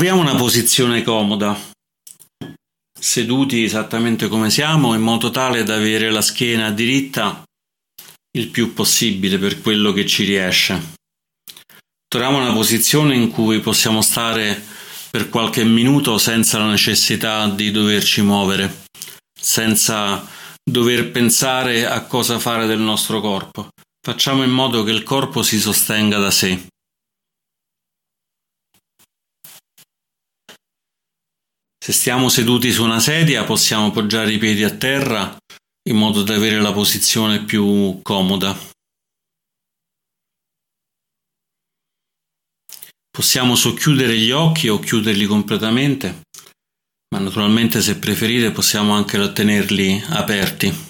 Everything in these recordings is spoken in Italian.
Troviamo una posizione comoda, seduti esattamente come siamo, in modo tale da avere la schiena diritta il più possibile per quello che ci riesce. Troviamo una posizione in cui possiamo stare per qualche minuto senza la necessità di doverci muovere, senza dover pensare a cosa fare del nostro corpo. Facciamo in modo che il corpo si sostenga da sé. Se stiamo seduti su una sedia possiamo poggiare i piedi a terra in modo da avere la posizione più comoda. Possiamo socchiudere gli occhi o chiuderli completamente, ma naturalmente se preferite possiamo anche tenerli aperti.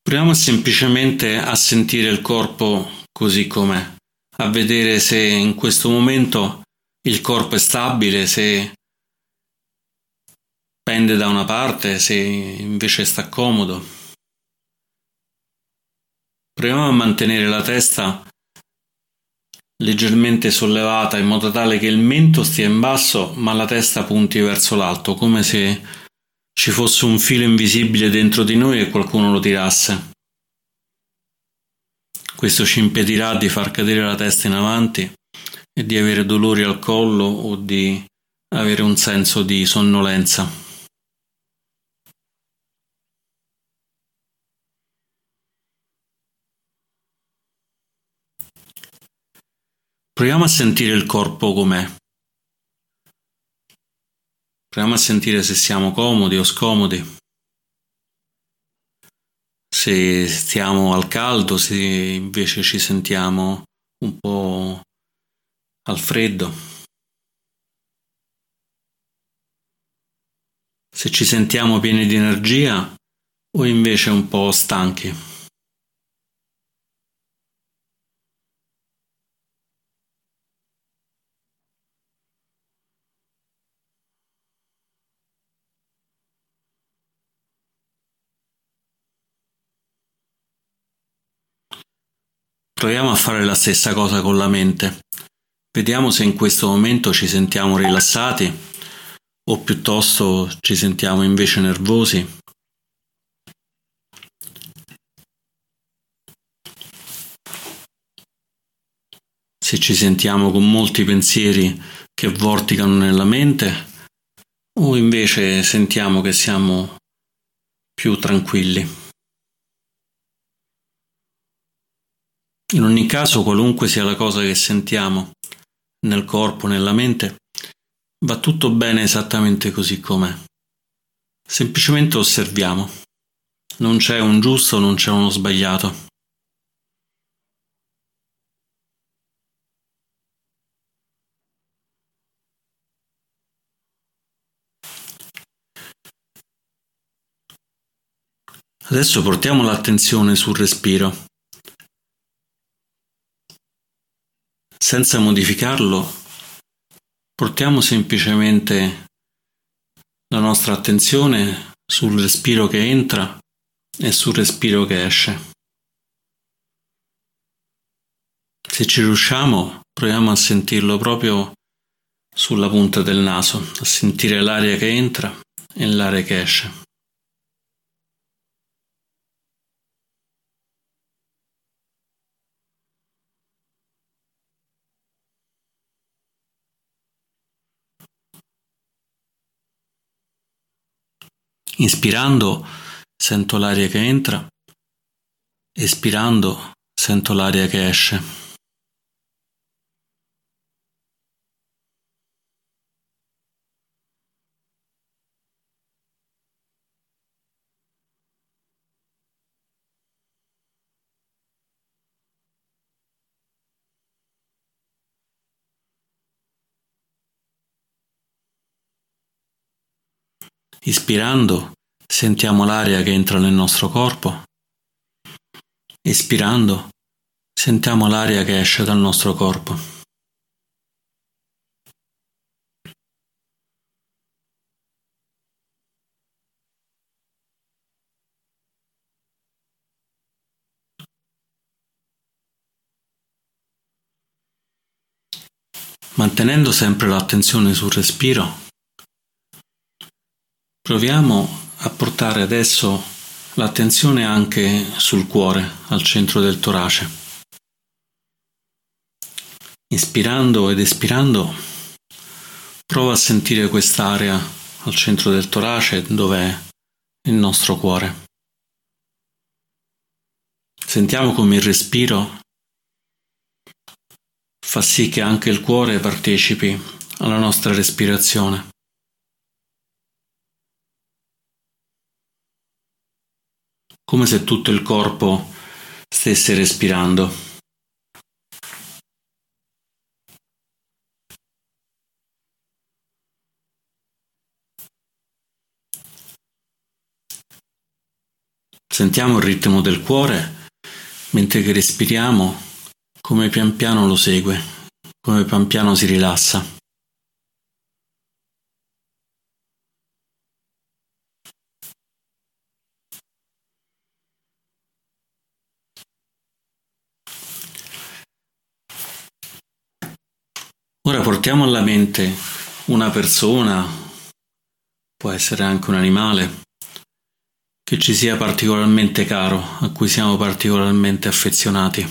Proviamo semplicemente a sentire il corpo così com'è, a vedere se in questo momento il corpo è stabile, se pende da una parte, se invece sta comodo. Proviamo a mantenere la testa leggermente sollevata in modo tale che il mento stia in basso ma la testa punti verso l'alto, come se ci fosse un filo invisibile dentro di noi e qualcuno lo tirasse. Questo ci impedirà di far cadere la testa in avanti e di avere dolori al collo o di avere un senso di sonnolenza. Proviamo a sentire il corpo com'è. Proviamo a sentire se siamo comodi o scomodi. Se stiamo al caldo, se invece ci sentiamo un po' al freddo. Se ci sentiamo pieni di energia o invece un po' stanchi. Proviamo a fare la stessa cosa con la mente. Vediamo se in questo momento ci sentiamo rilassati o piuttosto ci sentiamo invece nervosi. Se ci sentiamo con molti pensieri che vorticano nella mente o invece sentiamo che siamo più tranquilli. In ogni caso, qualunque sia la cosa che sentiamo, nel corpo, nella mente, va tutto bene esattamente così com'è. Semplicemente osserviamo. Non c'è un giusto, non c'è uno sbagliato. Adesso portiamo l'attenzione sul respiro. Senza modificarlo, portiamo semplicemente la nostra attenzione sul respiro che entra e sul respiro che esce. Se ci riusciamo, proviamo a sentirlo proprio sulla punta del naso, a sentire l'aria che entra e l'aria che esce. Inspirando sento l'aria che entra, espirando sento l'aria che esce. Ispirando, sentiamo l'aria che entra nel nostro corpo. Espirando sentiamo l'aria che esce dal nostro corpo. Mantenendo sempre l'attenzione sul respiro, proviamo a portare adesso l'attenzione anche sul cuore, al centro del torace. Inspirando ed espirando, prova a sentire quest'area al centro del torace dove è il nostro cuore. Sentiamo come il respiro fa sì che anche il cuore partecipi alla nostra respirazione. Come se tutto il corpo stesse respirando. Sentiamo il ritmo del cuore mentre che respiriamo come pian piano lo segue, come pian piano si rilassa. Ora portiamo alla mente una persona, può essere anche un animale, che ci sia particolarmente caro, a cui siamo particolarmente affezionati.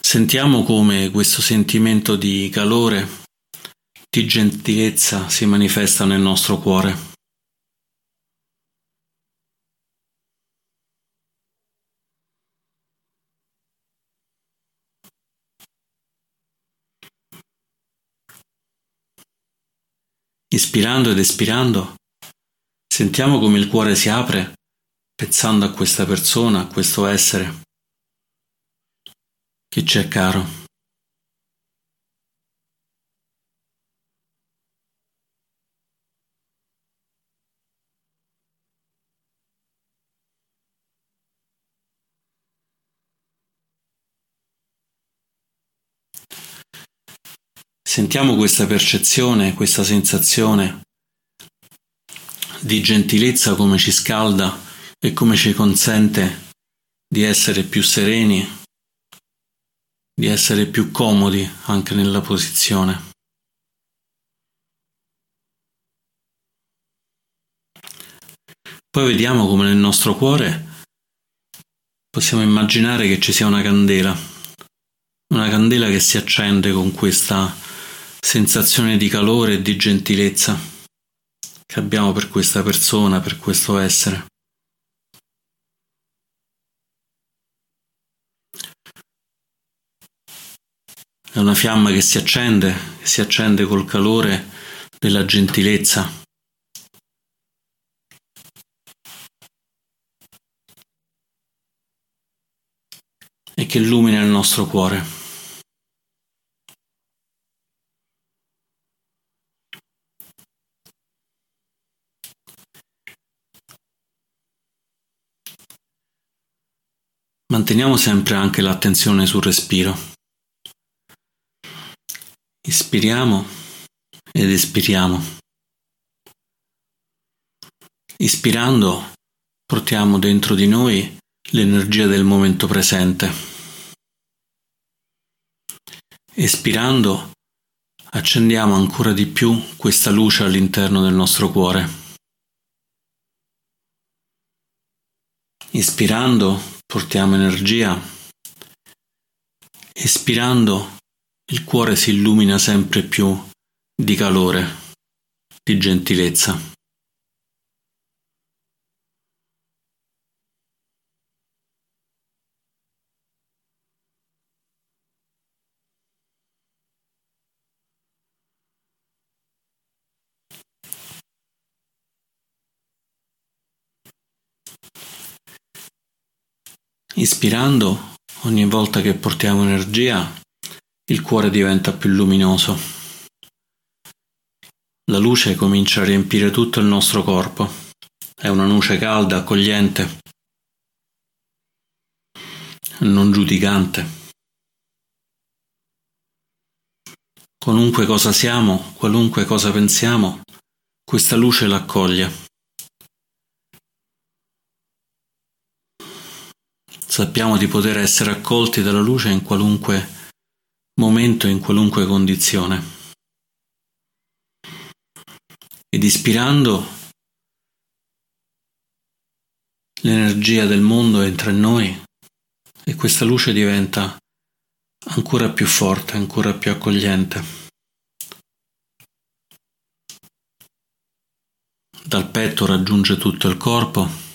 Sentiamo come questo sentimento di calore, di gentilezza si manifesta nel nostro cuore. Ispirando ed espirando, sentiamo come il cuore si apre pensando a questa persona, a questo essere che c'è caro. Sentiamo questa percezione, questa sensazione di gentilezza come ci scalda e come ci consente di essere più sereni di essere più comodi anche nella posizione. Poi vediamo come nel nostro cuore possiamo immaginare che ci sia una candela, una candela che si accende con questa sensazione di calore e di gentilezza che abbiamo per questa persona, per questo essere. È una fiamma che si accende, che si accende col calore della gentilezza. E che illumina il nostro cuore. Manteniamo sempre anche l'attenzione sul respiro. Ispiriamo ed espiriamo. Ispirando portiamo dentro di noi l'energia del momento presente. Espirando accendiamo ancora di più questa luce all'interno del nostro cuore. Ispirando portiamo energia. Espirando il cuore si illumina sempre più di calore, di gentilezza. Ispirando, ogni volta che portiamo energia, il cuore diventa più luminoso. La luce comincia a riempire tutto il nostro corpo. È una luce calda, accogliente, non giudicante. Qualunque cosa siamo, qualunque cosa pensiamo, questa luce l'accoglie. Sappiamo di poter essere accolti dalla luce in qualunque momento in qualunque condizione. Ed ispirando l'energia del mondo entra in noi e questa luce diventa ancora più forte, ancora più accogliente. Dal petto raggiunge tutto il corpo,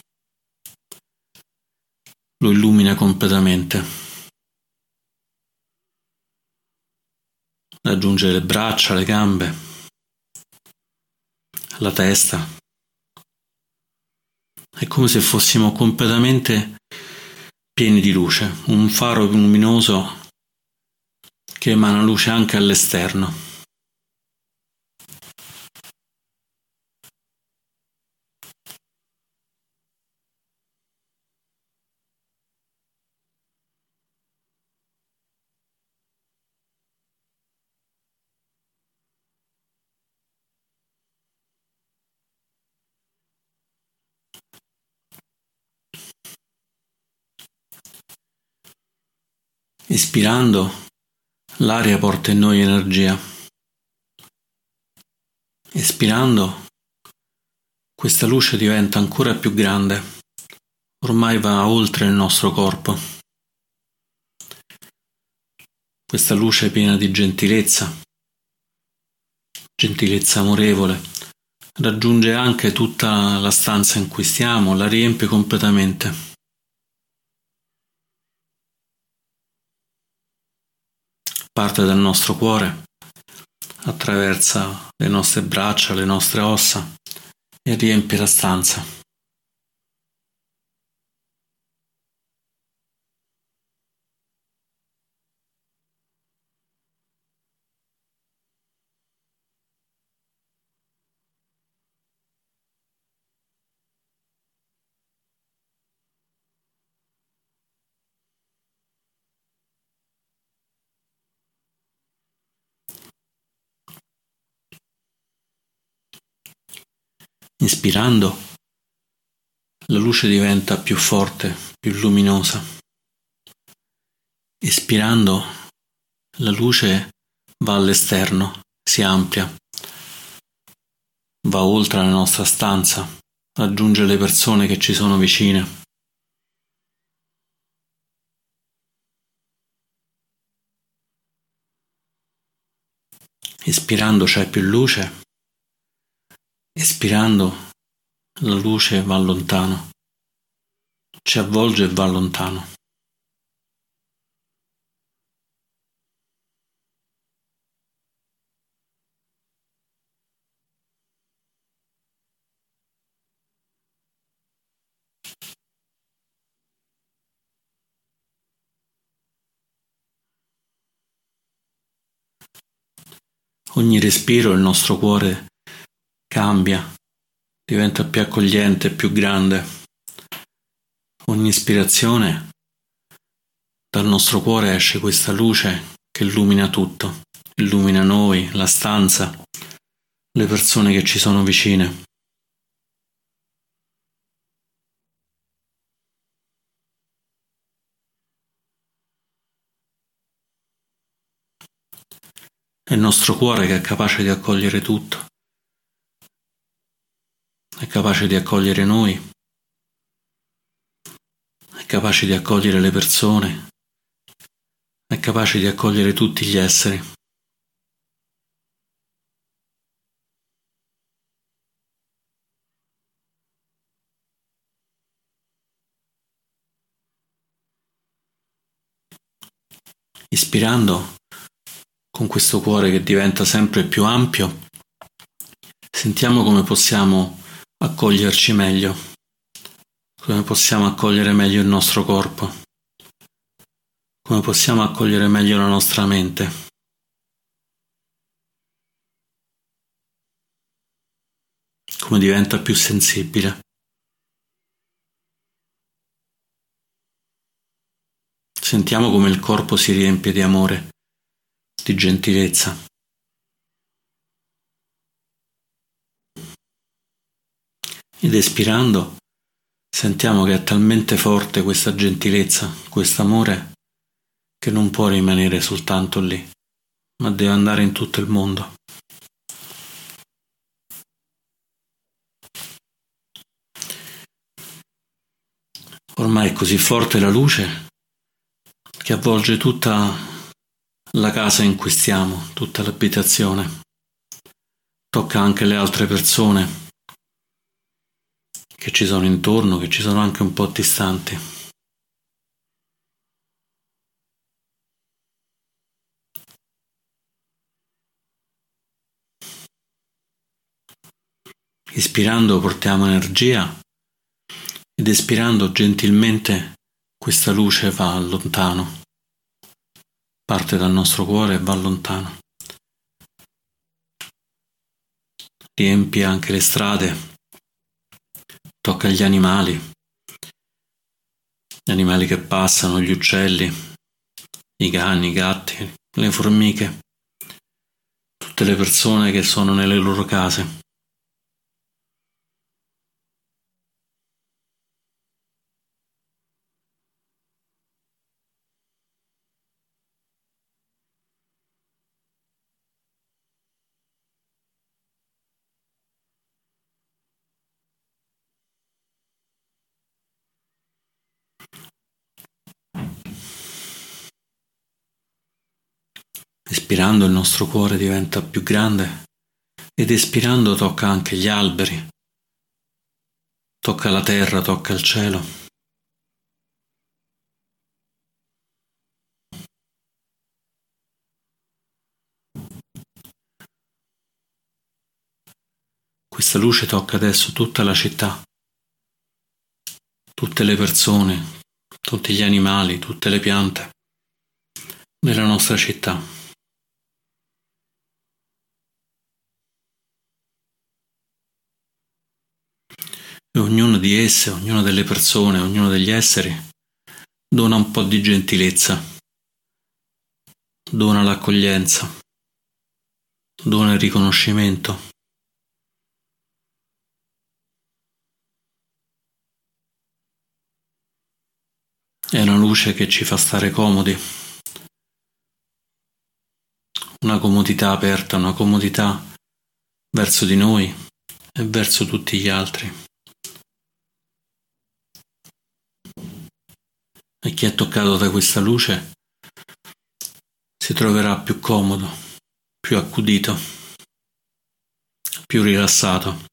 lo illumina completamente. Raggiunge le braccia, le gambe, la testa. È come se fossimo completamente pieni di luce, un faro luminoso che emana luce anche all'esterno. Ispirando, l'aria porta in noi energia. Espirando, questa luce diventa ancora più grande, ormai va oltre il nostro corpo. Questa luce piena di gentilezza, gentilezza amorevole, raggiunge anche tutta la stanza in cui stiamo, la riempie completamente. Parte dal nostro cuore, attraversa le nostre braccia, le nostre ossa e riempie la stanza. Inspirando, la luce diventa più forte, più luminosa. Espirando, la luce va all'esterno, si amplia, va oltre la nostra stanza, raggiunge le persone che ci sono vicine. Espirando c'è più luce Espirando, la luce va lontano, ci avvolge e va lontano. Ogni respiro il nostro cuore cambia, diventa più accogliente, più grande. Ogni ispirazione, dal nostro cuore esce questa luce che illumina tutto, illumina noi, la stanza, le persone che ci sono vicine. È il nostro cuore che è capace di accogliere tutto è capace di accogliere noi, è capace di accogliere le persone, è capace di accogliere tutti gli esseri. Ispirando con questo cuore che diventa sempre più ampio, sentiamo come possiamo accoglierci meglio, come possiamo accogliere meglio il nostro corpo, come possiamo accogliere meglio la nostra mente. come diventa più sensibile. Sentiamo come il corpo si riempie di amore, di gentilezza. Ed espirando sentiamo che è talmente forte questa gentilezza, questo amore, che non può rimanere soltanto lì, ma deve andare in tutto il mondo. Ormai è così forte la luce che avvolge tutta la casa in cui stiamo, tutta l'abitazione. Tocca anche le altre persone che ci sono intorno, che ci sono anche un po' distanti. Ispirando portiamo energia ed espirando gentilmente questa luce va lontano, parte dal nostro cuore e va lontano. Riempie anche le strade, tocca gli animali, gli animali che passano, gli uccelli, i cani, i gatti, le formiche, tutte le persone che sono nelle loro case. Ispirando il nostro cuore diventa più grande ed espirando tocca anche gli alberi, tocca la terra, tocca il cielo. Questa luce tocca adesso tutta la città, tutte le persone, tutti gli animali, tutte le piante della nostra città. E ognuno di esse, ognuna delle persone, ognuno degli esseri dona un po' di gentilezza, dona l'accoglienza, dona il riconoscimento. È una luce che ci fa stare comodi, una comodità aperta, una comodità verso di noi e verso tutti gli altri. E chi è toccato da questa luce si troverà più comodo, più accudito, più rilassato.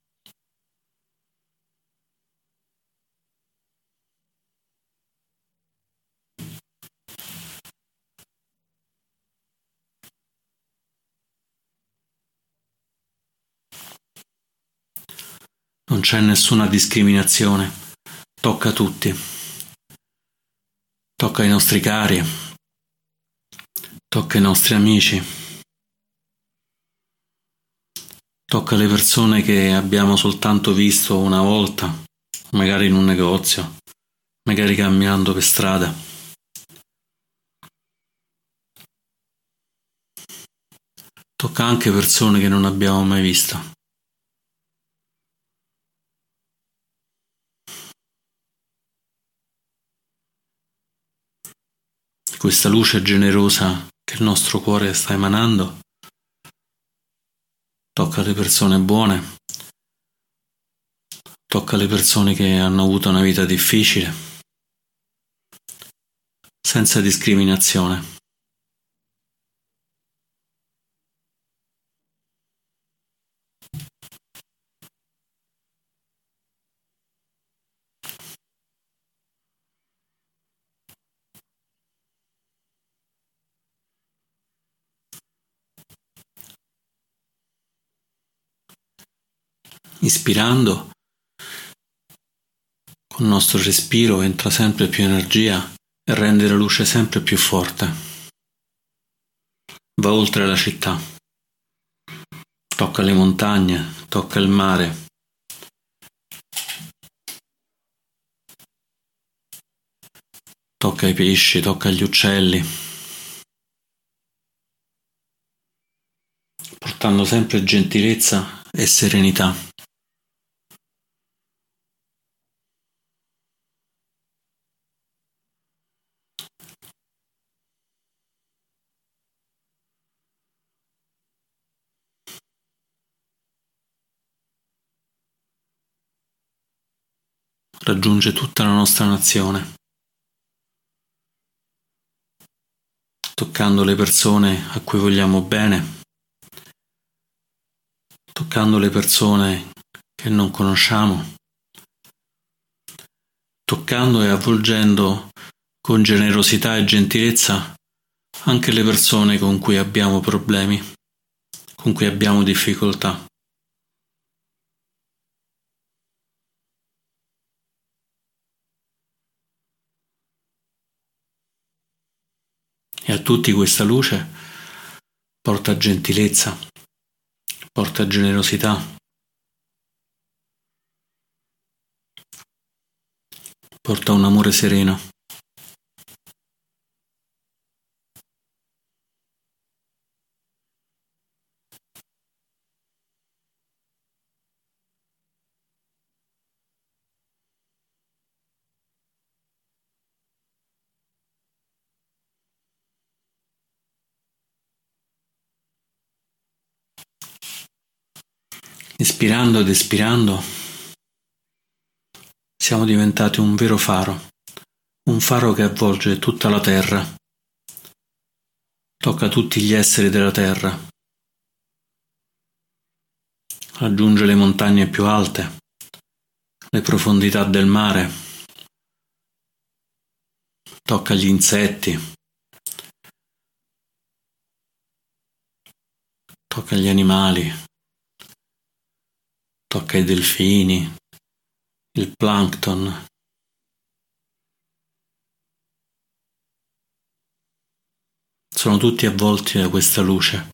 Non c'è nessuna discriminazione, tocca a tutti. Tocca ai nostri cari, tocca ai nostri amici, tocca alle persone che abbiamo soltanto visto una volta, magari in un negozio, magari camminando per strada. Tocca anche persone che non abbiamo mai visto. Questa luce generosa che il nostro cuore sta emanando. Tocca le persone buone, tocca le persone che hanno avuto una vita difficile, senza discriminazione. Ispirando, col nostro respiro entra sempre più energia e rende la luce sempre più forte. Va oltre la città, tocca le montagne, tocca il mare. Tocca i pesci, tocca gli uccelli, portando sempre gentilezza e serenità. Raggiunge tutta la nostra nazione, toccando le persone a cui vogliamo bene, toccando le persone che non conosciamo, toccando e avvolgendo con generosità e gentilezza anche le persone con cui abbiamo problemi, con cui abbiamo difficoltà. Tutti questa luce porta gentilezza, porta generosità, porta un amore sereno. Ispirando ed espirando siamo diventati un vero faro, un faro che avvolge tutta la terra, tocca tutti gli esseri della terra, raggiunge le montagne più alte, le profondità del mare, tocca gli insetti, tocca gli animali, tocca i delfini, il plankton. Sono tutti avvolti da questa luce.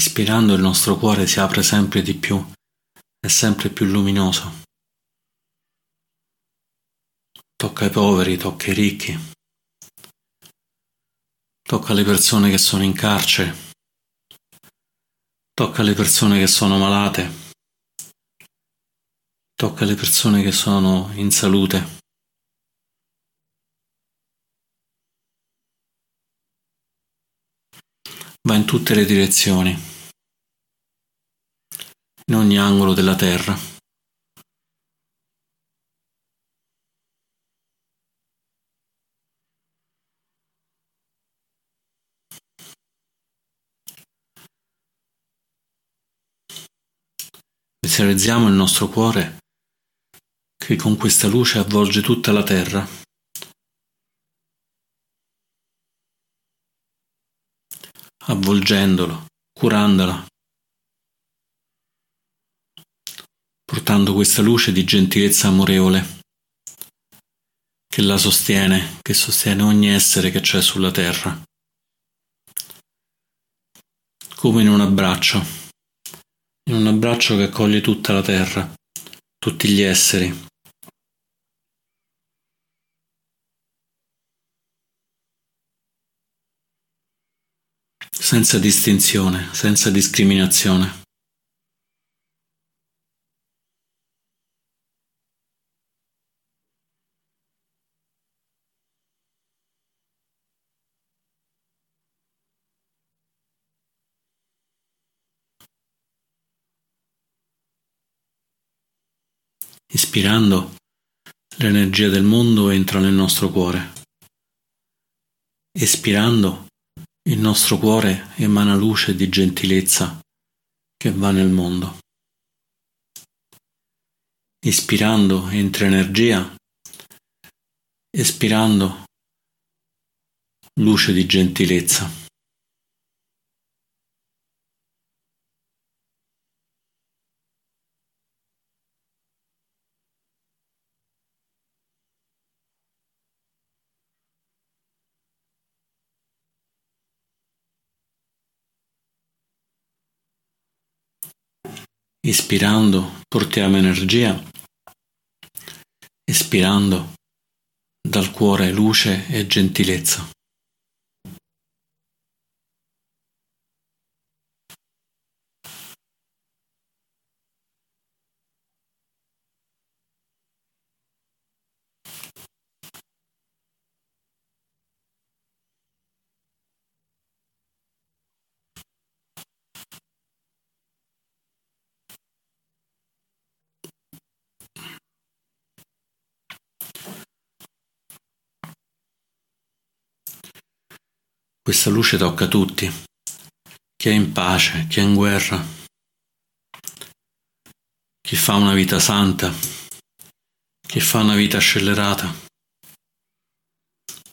Ispirando il nostro cuore si apre sempre di più, è sempre più luminoso. Tocca ai poveri, tocca ai ricchi, tocca alle persone che sono in carcere, tocca alle persone che sono malate, tocca alle persone che sono in salute. Va in tutte le direzioni in ogni angolo della terra. Visualizziamo il nostro cuore che con questa luce avvolge tutta la terra. avvolgendolo, curandola, portando questa luce di gentilezza amorevole che la sostiene, che sostiene ogni essere che c'è sulla terra, come in un abbraccio, in un abbraccio che accoglie tutta la terra, tutti gli esseri. senza distinzione, senza discriminazione. Ispirando, l'energia del mondo entra nel nostro cuore. Espirando, il nostro cuore emana luce di gentilezza che va nel mondo. Ispirando entra energia, espirando luce di gentilezza. Ispirando portiamo energia, espirando dal cuore luce e gentilezza. Questa luce tocca tutti, chi è in pace, chi è in guerra, chi fa una vita santa, chi fa una vita scellerata,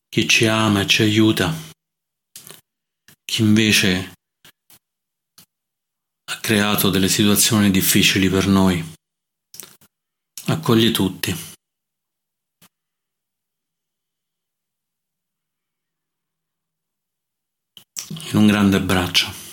chi ci ama e ci aiuta, chi invece ha creato delle situazioni difficili per noi. Accoglie tutti. in un grande abbraccio.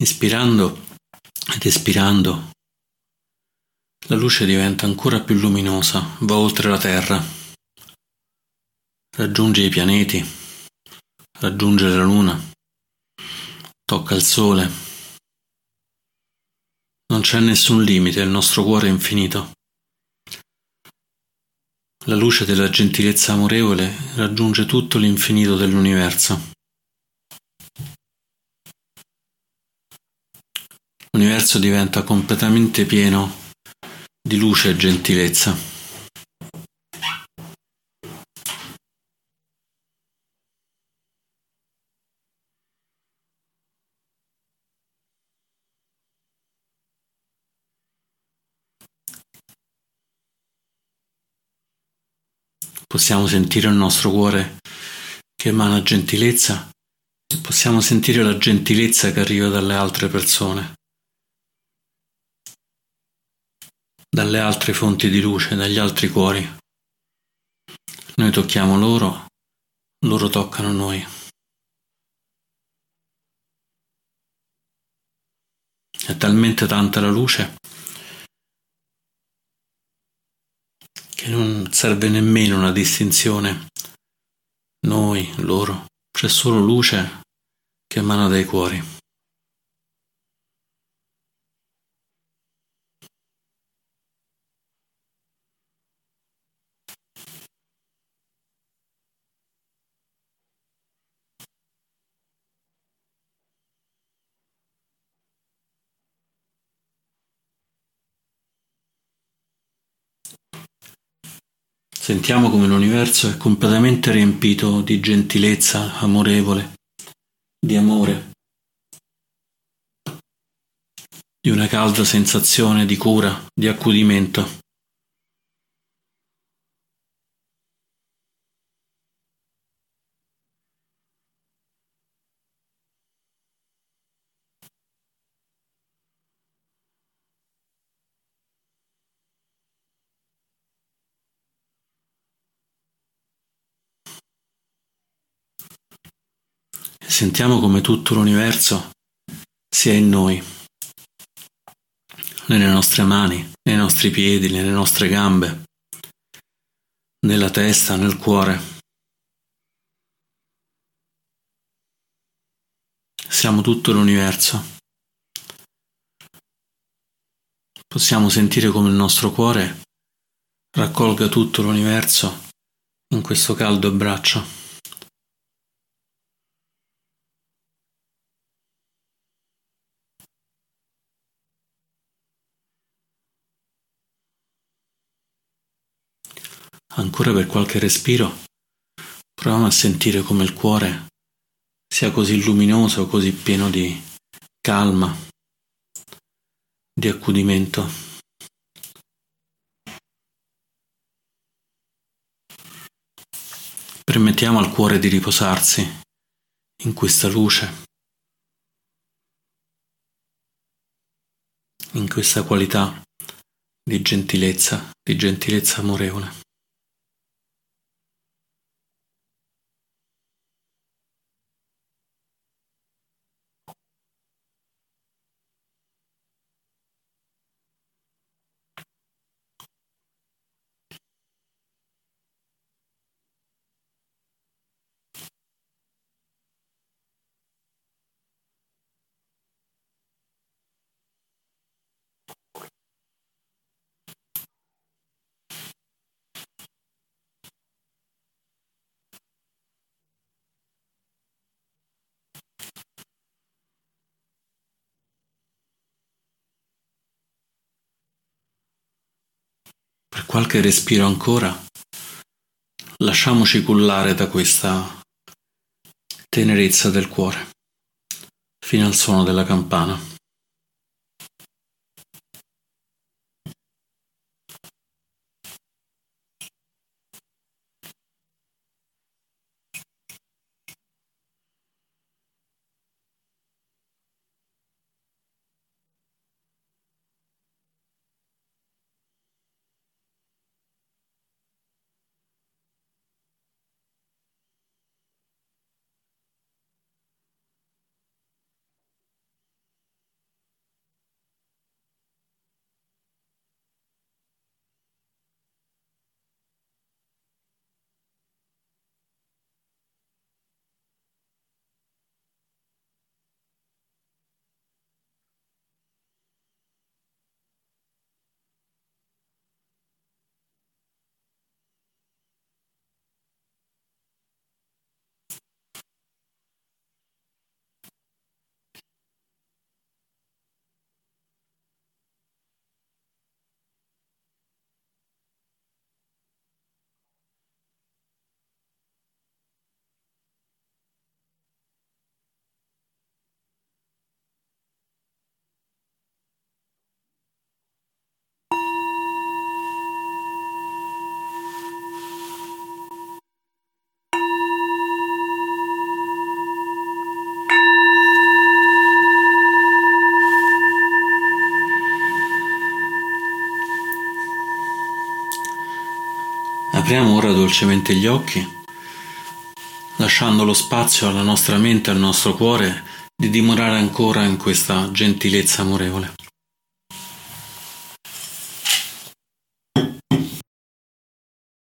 Ispirando ed espirando, la luce diventa ancora più luminosa, va oltre la Terra, raggiunge i pianeti raggiungere la luna, tocca il sole. Non c'è nessun limite, il nostro cuore è infinito. La luce della gentilezza amorevole raggiunge tutto l'infinito dell'universo. L'universo diventa completamente pieno di luce e gentilezza. Possiamo sentire il nostro cuore che emana gentilezza possiamo sentire la gentilezza che arriva dalle altre persone, dalle altre fonti di luce, dagli altri cuori. Noi tocchiamo loro, loro toccano noi. È talmente tanta la luce che non serve nemmeno una distinzione. Noi, loro, c'è solo luce che emana dai cuori. Sentiamo come l'universo è completamente riempito di gentilezza amorevole, di amore, di una calda sensazione di cura, di accudimento. Sentiamo come tutto l'universo sia in noi, nelle nostre mani, nei nostri piedi, nelle nostre gambe, nella testa, nel cuore. Siamo tutto l'universo. Possiamo sentire come il nostro cuore raccolga tutto l'universo in questo caldo abbraccio. Ancora per qualche respiro, proviamo a sentire come il cuore sia così luminoso, così pieno di calma, di accudimento. Permettiamo al cuore di riposarsi in questa luce, in questa qualità di gentilezza, di gentilezza amorevole. Per qualche respiro ancora, lasciamoci cullare da questa tenerezza del cuore fino al suono della campana. Apriamo ora dolcemente gli occhi, lasciando lo spazio alla nostra mente e al nostro cuore di dimorare ancora in questa gentilezza amorevole.